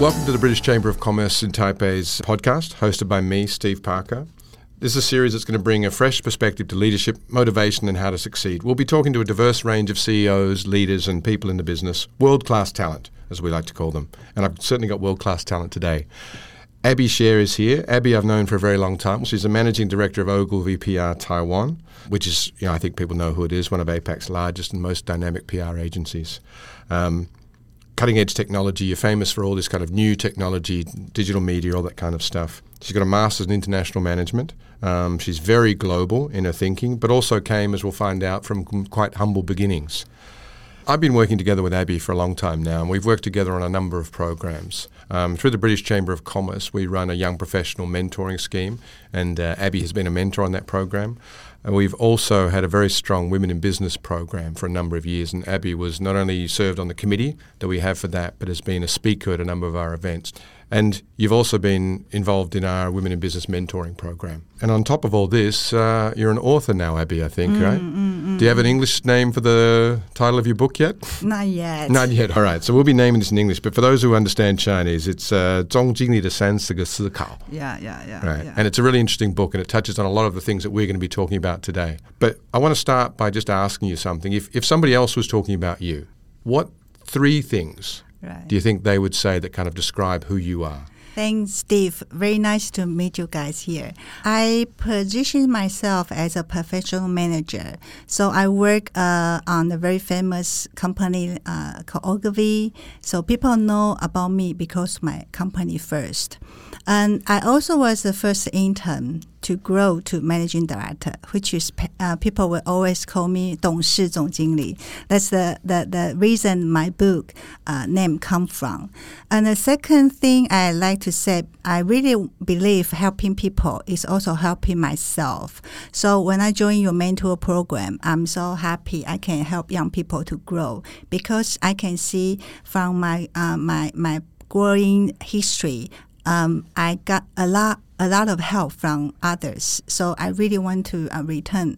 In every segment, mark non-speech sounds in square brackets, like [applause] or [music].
Welcome to the British Chamber of Commerce in Taipei's podcast, hosted by me, Steve Parker. This is a series that's going to bring a fresh perspective to leadership, motivation, and how to succeed. We'll be talking to a diverse range of CEOs, leaders, and people in the business, world class talent, as we like to call them. And I've certainly got world class talent today. Abby Hsieh is here. Abby, I've known for a very long time. She's the managing director of Ogilvy PR Taiwan, which is, you know, I think people know who it is, one of APAC's largest and most dynamic PR agencies. Um, cutting edge technology. You're famous for all this kind of new technology, digital media, all that kind of stuff. She's got a master's in international management. Um, she's very global in her thinking, but also came, as we'll find out, from quite humble beginnings. I've been working together with Abby for a long time now, and we've worked together on a number of programs. Um, through the British Chamber of Commerce, we run a young professional mentoring scheme, and uh, Abby has been a mentor on that program. And we've also had a very strong women in business program for a number of years. And Abby was not only served on the committee that we have for that, but has been a speaker at a number of our events. And you've also been involved in our Women in Business mentoring program. And on top of all this, uh, you're an author now, Abby, I think, mm, right? Mm, mm, Do you have an English name for the title of your book yet? Not yet. [laughs] Not yet. All right. So we'll be naming this in English. But for those who understand Chinese, it's uh, 中经理的三十个思考. Yeah, yeah, yeah. Right. Yeah. And it's a really interesting book and it touches on a lot of the things that we're going to be talking about today. But I want to start by just asking you something. If, if somebody else was talking about you, what three things right. do you think they would say that kind of describe who you are? Thanks, Steve. Very nice to meet you guys here. I position myself as a professional manager. So I work uh, on a very famous company uh, called Ogilvy. So people know about me because my company first. And I also was the first intern to grow to managing director, which is uh, people will always call me 董事总经理. That's the, the, the reason my book uh, name come from. And the second thing I like to say, I really believe helping people is also helping myself. So when I join your mentor program, I'm so happy I can help young people to grow because I can see from my uh, my my growing history um, I got a lot a lot of help from others. So I really want to uh, return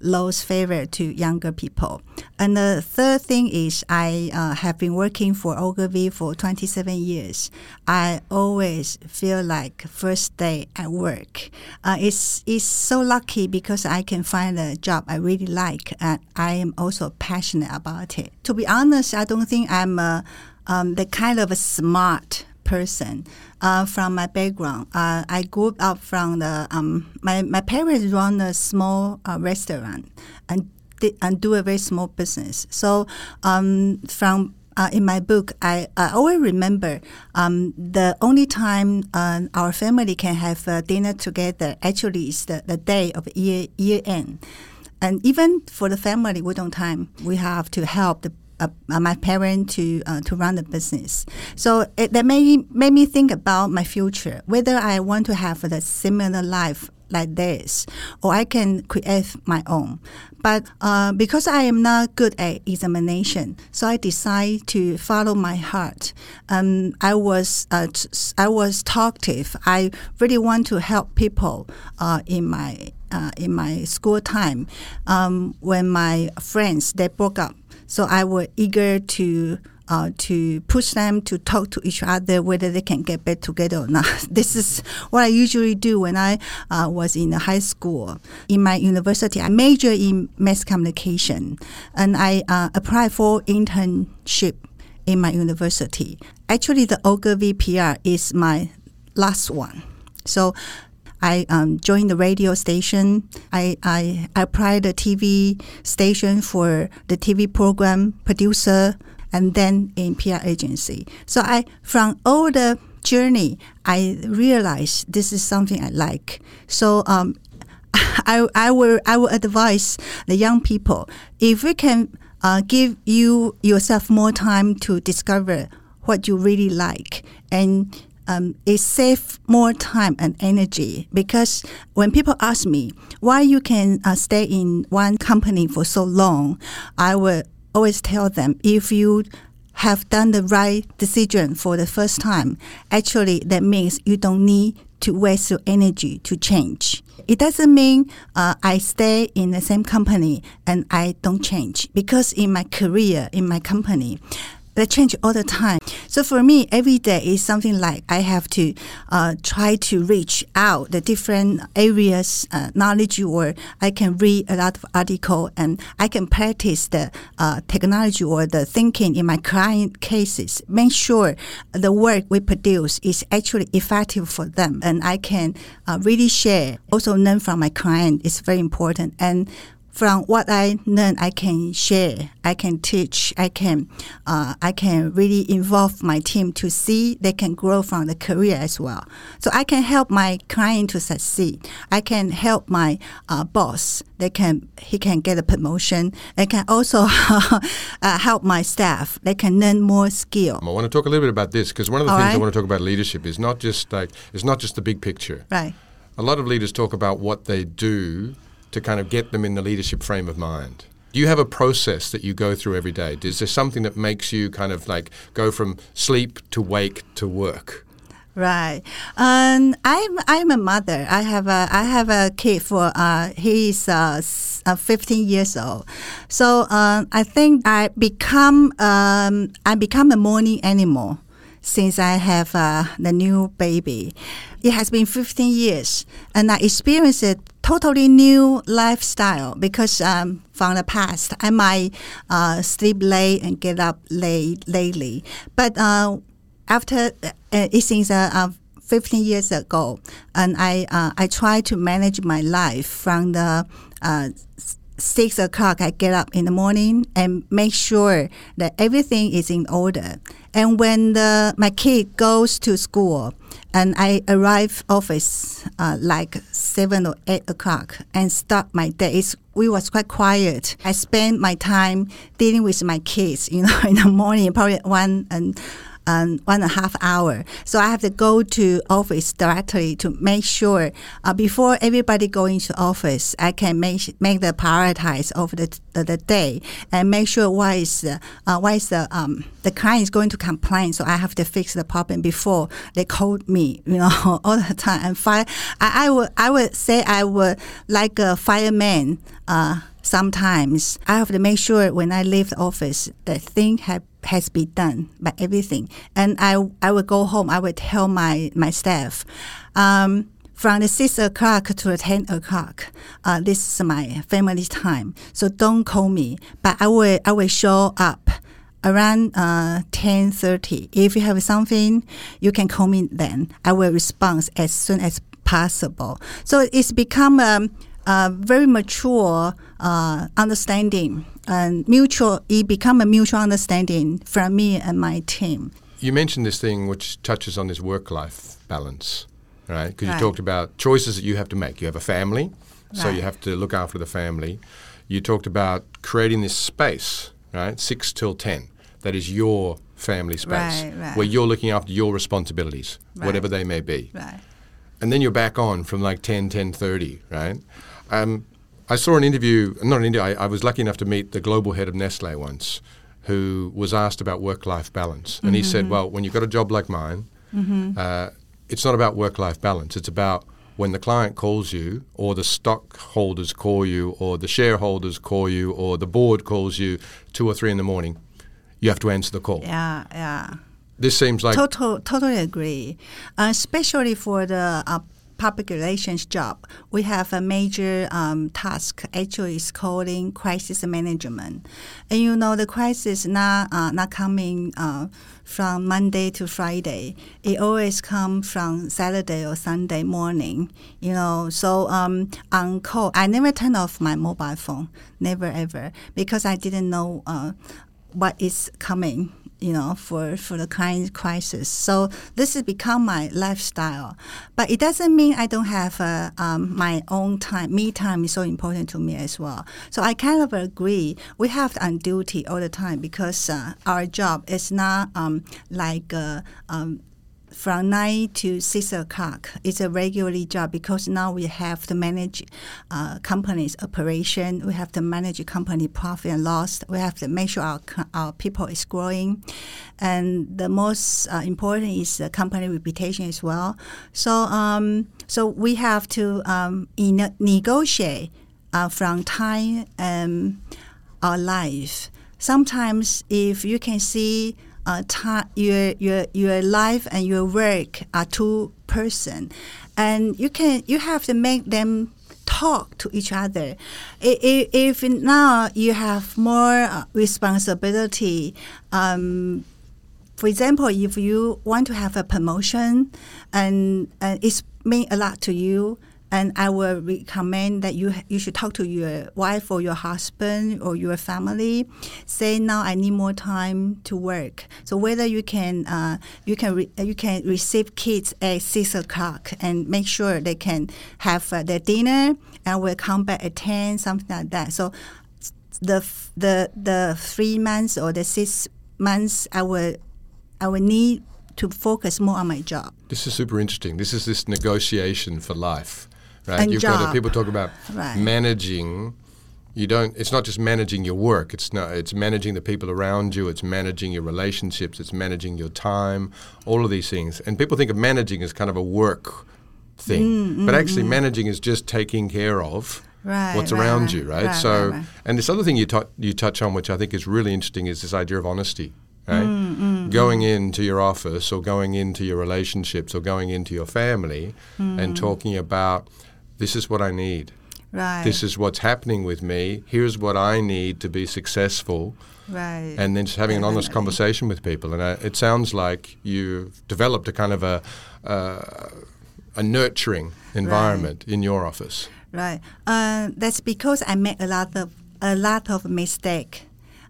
those favor to younger people. And the third thing is I uh, have been working for Ogilvy for 27 years. I always feel like first day at work. Uh, it's, it's so lucky because I can find a job I really like and I am also passionate about it. To be honest, I don't think I'm a, um, the kind of a smart person. Uh, from my background, uh, I grew up from the um, my my parents run a small uh, restaurant and and do a very small business. So um, from uh, in my book, I, I always remember um, the only time uh, our family can have dinner together actually is the, the day of year year end. And even for the family, we don't time. We have to help the uh, my parents to uh, to run the business. So it, that made made me think about my future, whether I want to have a similar life like this, or I can create my own. But uh, because I am not good at examination, so I decided to follow my heart. Um, I was uh, I was talkative. I really want to help people uh, in my uh, in my school time. Um, when my friends they broke up, so I was eager to uh, to push them to talk to each other whether they can get back together or not. [laughs] this is what I usually do when I uh, was in high school. In my university, I major in mass communication, and I uh, applied for internship in my university. Actually, the Ogilvy PR is my last one. So I um, joined the radio station. I, I applied the TV station for the TV program producer and then in PR agency. So I, from all the journey, I realized this is something I like. So um, [laughs] I, I will I will advise the young people if we can uh, give you yourself more time to discover what you really like and um, it saves more time and energy because when people ask me why you can uh, stay in one company for so long, I will always tell them if you have done the right decision for the first time, actually that means you don't need to waste your energy to change. It doesn't mean uh, I stay in the same company and I don't change because in my career, in my company, they change all the time. So for me, every day is something like I have to uh, try to reach out the different areas, uh, knowledge, or I can read a lot of article and I can practice the uh, technology or the thinking in my client cases. Make sure the work we produce is actually effective for them, and I can uh, really share. Also, learn from my client is very important and from what I learn, I can share, I can teach, I can, uh, I can really involve my team to see they can grow from the career as well. So I can help my client to succeed. I can help my uh, boss. They can, he can get a promotion. I can also [laughs] uh, help my staff. They can learn more skill. I want to talk a little bit about this because one of the All things right. I want to talk about leadership is not just like it's not just the big picture. Right. A lot of leaders talk about what they do to kind of get them in the leadership frame of mind? Do you have a process that you go through every day? Is there something that makes you kind of like go from sleep to wake to work? Right. Um, I'm I'm a mother. I have a I have a kid for uh, he's uh, uh 15 years old. So um, I think I become um, I become a morning animal since I have uh, the new baby. It has been 15 years, and I experienced a totally new lifestyle because um, from the past I might uh, sleep late and get up late lately, but uh, after uh, it seems uh, uh, 15 years ago, and I uh, I try to manage my life from the six o'clock I get up in the morning and make sure that everything is in order. And when the my kid goes to school, and I arrive office uh, like seven or eight o'clock and start my day. It's, we was quite quiet. I spend my time dealing with my kids, you know, [laughs] in the morning, probably one and um, one and a half hour. So I have to go to office directly to make sure uh, before everybody go into office, I can make make the prioritize over the, the, the day and make sure what is uh, is the um, the client is going to complain. So I have to fix the problem before they call me. You know, [laughs] all the time. And fire, I, I would I would say I would like a fireman. Uh, sometimes I have to make sure when I leave the office, the thing have has been done by everything. And I, I would go home, I will tell my, my staff, um, from the 6 o'clock to the 10 o'clock, uh, this is my family time. So don't call me, but I will, I will show up around uh, 10.30. If you have something, you can call me then. I will respond as soon as possible. So it's become a, a very mature uh, understanding and mutual it become a mutual understanding from me and my team. You mentioned this thing which touches on this work life balance right? Because right. you talked about choices that you have to make. You have a family right. so you have to look after the family. You talked about creating this space right? 6 till 10 that is your family space right, where you're looking after your responsibilities whatever they may be. And then you're back on from like 10 10 30 right um, I saw an interview, not an interview, I, I, was lucky enough to meet the global head of Nestle once, who was asked about work life balance. And mm-hmm. he said, mm-hmm. Well, when you've got a job like mine, mm-hmm. uh, it's not about work life balance. It's about when the client calls you, or the stockholders call you, or the shareholders call you, or the board calls you two or three in the morning, you have to answer the call. Yeah, yeah. This seems like. Total, totally agree. Uh, especially for the uh, public relations job, we have a major um, task. Actually, is calling crisis management, and you know the crisis not uh, not coming uh, from Monday to Friday. It always comes from Saturday or Sunday morning. You know, so um, on call, I never turn off my mobile phone, never ever, because I didn't know. Uh, what is coming you know, for, for the client crisis. So this has become my lifestyle. But it doesn't mean I don't have uh, um, my own time. Me time is so important to me as well. So I kind of agree. We have on duty all the time because uh, our job is not um, like uh, um, from 9 to 6 o'clock. It's a regular job because now we have to manage uh, company's operation. We have to manage company profit and loss. We have to make sure our, our people is growing. And the most uh, important is the company reputation as well. So, um, so we have to um, in, negotiate uh, from time and our life. Sometimes if you can see uh, time, your your your life and your work are two person, and you can you have to make them talk to each other. If, if now you have more uh, responsibility. Um, for example, if you want to have a promotion and, and it's mean a lot to you, and I will recommend that you you should talk to your wife or your husband or your family. Say now I need more time to work. So whether you can uh, you can re- you can receive kids at six o'clock and make sure they can have uh, their dinner and will come back at ten something like that. So the the the three months or the six months I will I will need to focus more on my job. This is super interesting. This is this negotiation for life right? And You've got to, people talk about Right. managing. You don't. It's not just managing your work. It's not. It's managing the people around you. It's managing your relationships. It's managing your time. All of these things. And people think of managing as kind of a work thing, Mm, but actually, managing is just taking care of Right, what's right, around right, you, right? so, and this other thing you tou- you touch on, which I think is really interesting, is this idea of honesty. Right? Mm, going into your office or going into your relationships or going into your family Mm. and talking about this is what I need. Right. This is what's happening with me. Here's what I need to be successful. right. And then just having an honest conversation with people. And uh, it sounds like you've developed a kind of a, uh, a nurturing environment in your office. Right. Uh, that's because I made a lot of a lot of mistake.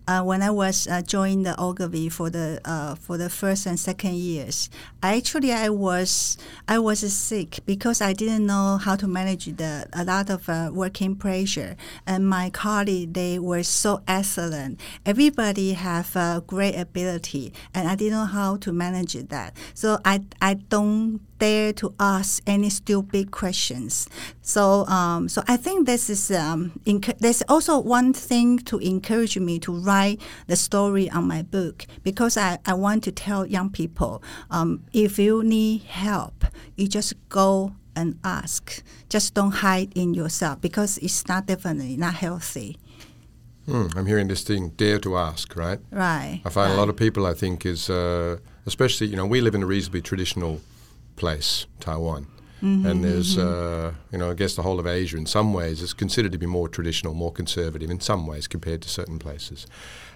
Uh, when I was uh, joining the Ogilvy for the uh, for the first and second years, actually I was I was sick because I didn't know how to manage the a lot of uh, working pressure. And my colleagues they were so excellent. Everybody have a great ability, and I didn't know how to manage that. So I I don't dare to ask any stupid questions. So, um, so I think this is um, enc- there's also one thing to encourage me to write the story on my book because I, I want to tell young people um, if you need help, you just go and ask. Just don't hide in yourself because it's not definitely not healthy. Hmm, I'm hearing this thing, dare to ask, right? Right. I find right. a lot of people, I think, is uh, especially, you know, we live in a reasonably traditional place, Taiwan. and there's, uh, you know, I guess the whole of Asia in some ways is considered to be more traditional, more conservative in some ways compared to certain places.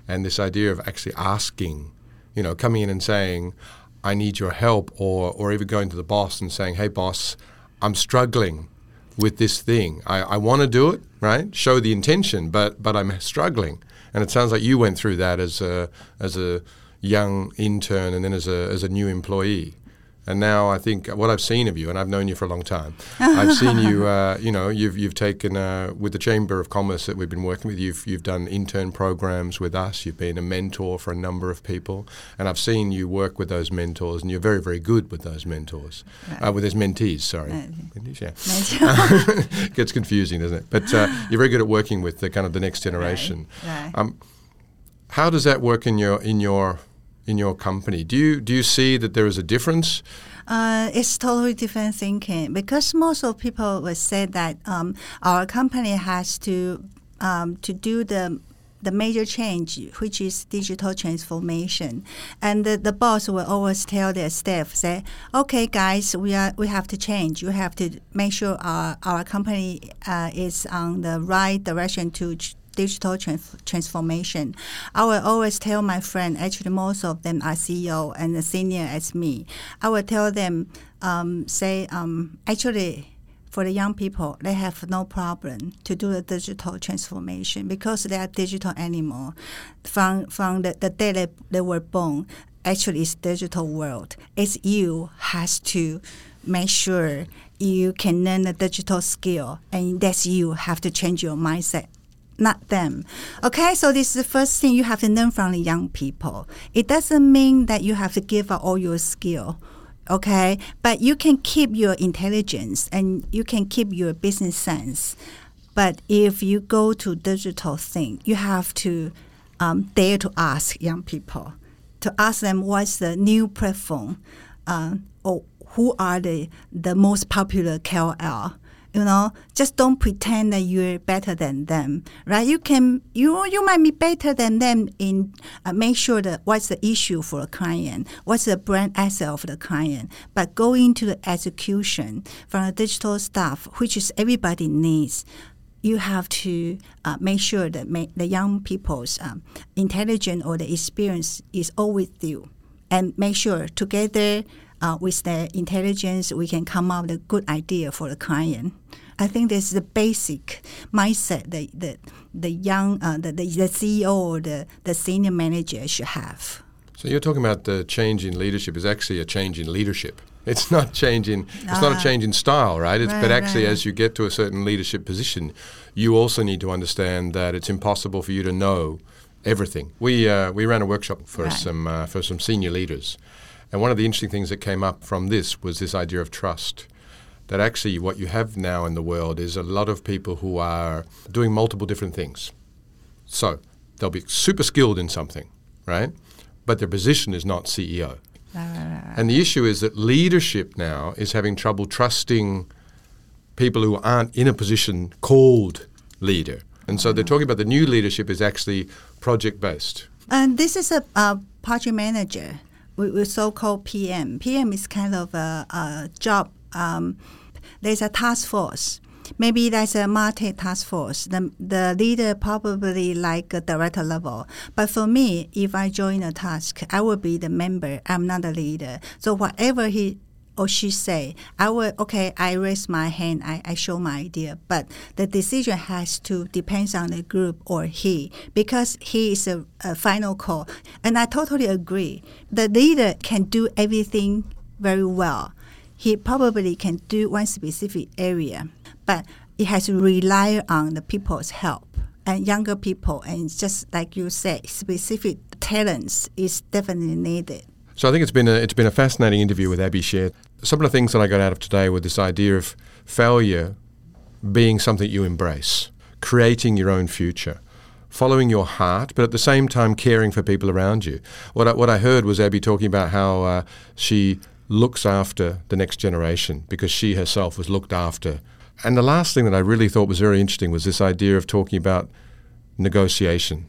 And this idea of actually asking, you know, coming in and saying, I need your help, or, or even going to the boss and saying, hey, boss, I'm struggling with this thing. I, I want to do it, right? Show the intention, but but I'm struggling. And it sounds like you went through that as a as a young intern and then as a as a new employee. And now I think what I've seen of you, and I've known you for a long time, I've seen you. [laughs] Uh, you know, you've you've taken uh, with the Chamber of Commerce that we've been working with. You've you've done intern programs with us. You've been a mentor for a number of people, and I've seen you work with those mentors, and you're very very good with those mentors, uh, with those mentees. Sorry, mentees, yeah. [laughs] Gets confusing, doesn't it? But uh, you're very good at working with the kind of the next generation. Right. Um, how does that work in your in your in your company? Do you do you see that there is a difference? Uh, it's totally different thinking because most of people would say that um, our company has to um, to do the the major change, which is digital transformation, and the, the boss will always tell their staff, say, "Okay, guys, we are we have to change. You have to make sure our our company uh, is on the right direction to." Digital trans- transformation. I will always tell my friend, actually most of them are CEO and senior as me. I will tell them, um, say, um, actually, for the young people, they have no problem to do the digital transformation because they are digital animal. From from the, the day they, they were born, actually it's digital world. It's you has to make sure you can learn the digital skill and that's you have to change your mindset not them. Okay, so this is the first thing you have to learn from the young people. It doesn't mean that you have to give up all your skill. Okay, but you can keep your intelligence and you can keep your business sense. But if you go to digital thing, you have to um, dare to ask young people to ask them what's the new platform uh, or who are the the most popular KOL You know, just don't pretend that you're better than them, right? You can you you might be better than them in uh, make sure that what's the issue for a client, what's the brand asset of the client, but go into the execution from the digital stuff, which is everybody needs you have to uh, make sure that the young people's um, intelligence or the experience is all with you, and make sure together uh, with their intelligence we can come up with a good idea for the client. I think this is the basic mindset that the the young uh, the, the the CEO or the the senior manager should have. So you're talking about the change in leadership is actually a change in leadership. [laughs] It's not changing. It's not a ah. change in style, right? It's, right but actually, right. as you get to a certain leadership position, you also need to understand that it's impossible for you to know everything. We uh, we ran a workshop for right. some uh, for some senior leaders, and one of the interesting things that came up from this was this idea of trust. That actually, what you have now in the world is a lot of people who are doing multiple different things. So they'll be super skilled in something, right? But their position is not CEO. Ah. And the issue is that leadership now is having trouble trusting people who aren't in a position called leader. And so they're talking about the new leadership is actually project based. And this is a, a project manager, we, we so called PM. PM is kind of a, a job. Um, there's a task force maybe there's a multi-task force. The, the leader probably like a director level. But for me, if I join a task, I will be the member. I'm not the leader. So whatever he or she say, I will okay, I raise my hand, I, I show my idea. But the decision has to depends on the group or he because he is a, a final call. And I totally agree. The leader can do everything very well. He probably can do one specific area but it has to rely on the people's help and younger people and just like you said, specific talents is definitely needed so i think it's been a it's been a fascinating interview with abby Hsieh some of the things that i got out of today were this idea of failure being something you embrace creating your own future following your heart, but at the same time caring for people around you. What I, what I heard was Abby talking about how uh, she looks after the next generation because she herself was looked after and the last thing that I really thought was very interesting was this idea of talking about negotiation,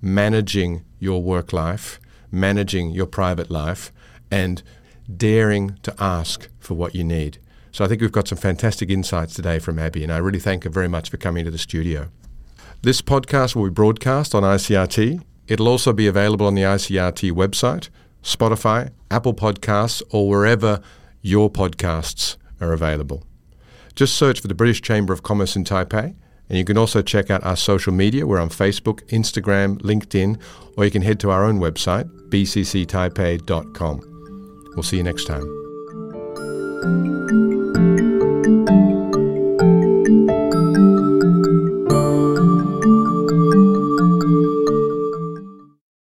managing your work life, managing your private life, and daring to ask for what you need. So I think we've got some fantastic insights today from Abby, and I really thank her very much for coming to the studio. This podcast will be broadcast on ICRT. It'll also be available on the ICRT website, Spotify, Apple Podcasts, or wherever your podcasts are available. Just search for the British Chamber of Commerce in Taipei. And you can also check out our social media. We're on Facebook, Instagram, LinkedIn, or you can head to our own website, bcctaipei.com. We'll see you next time.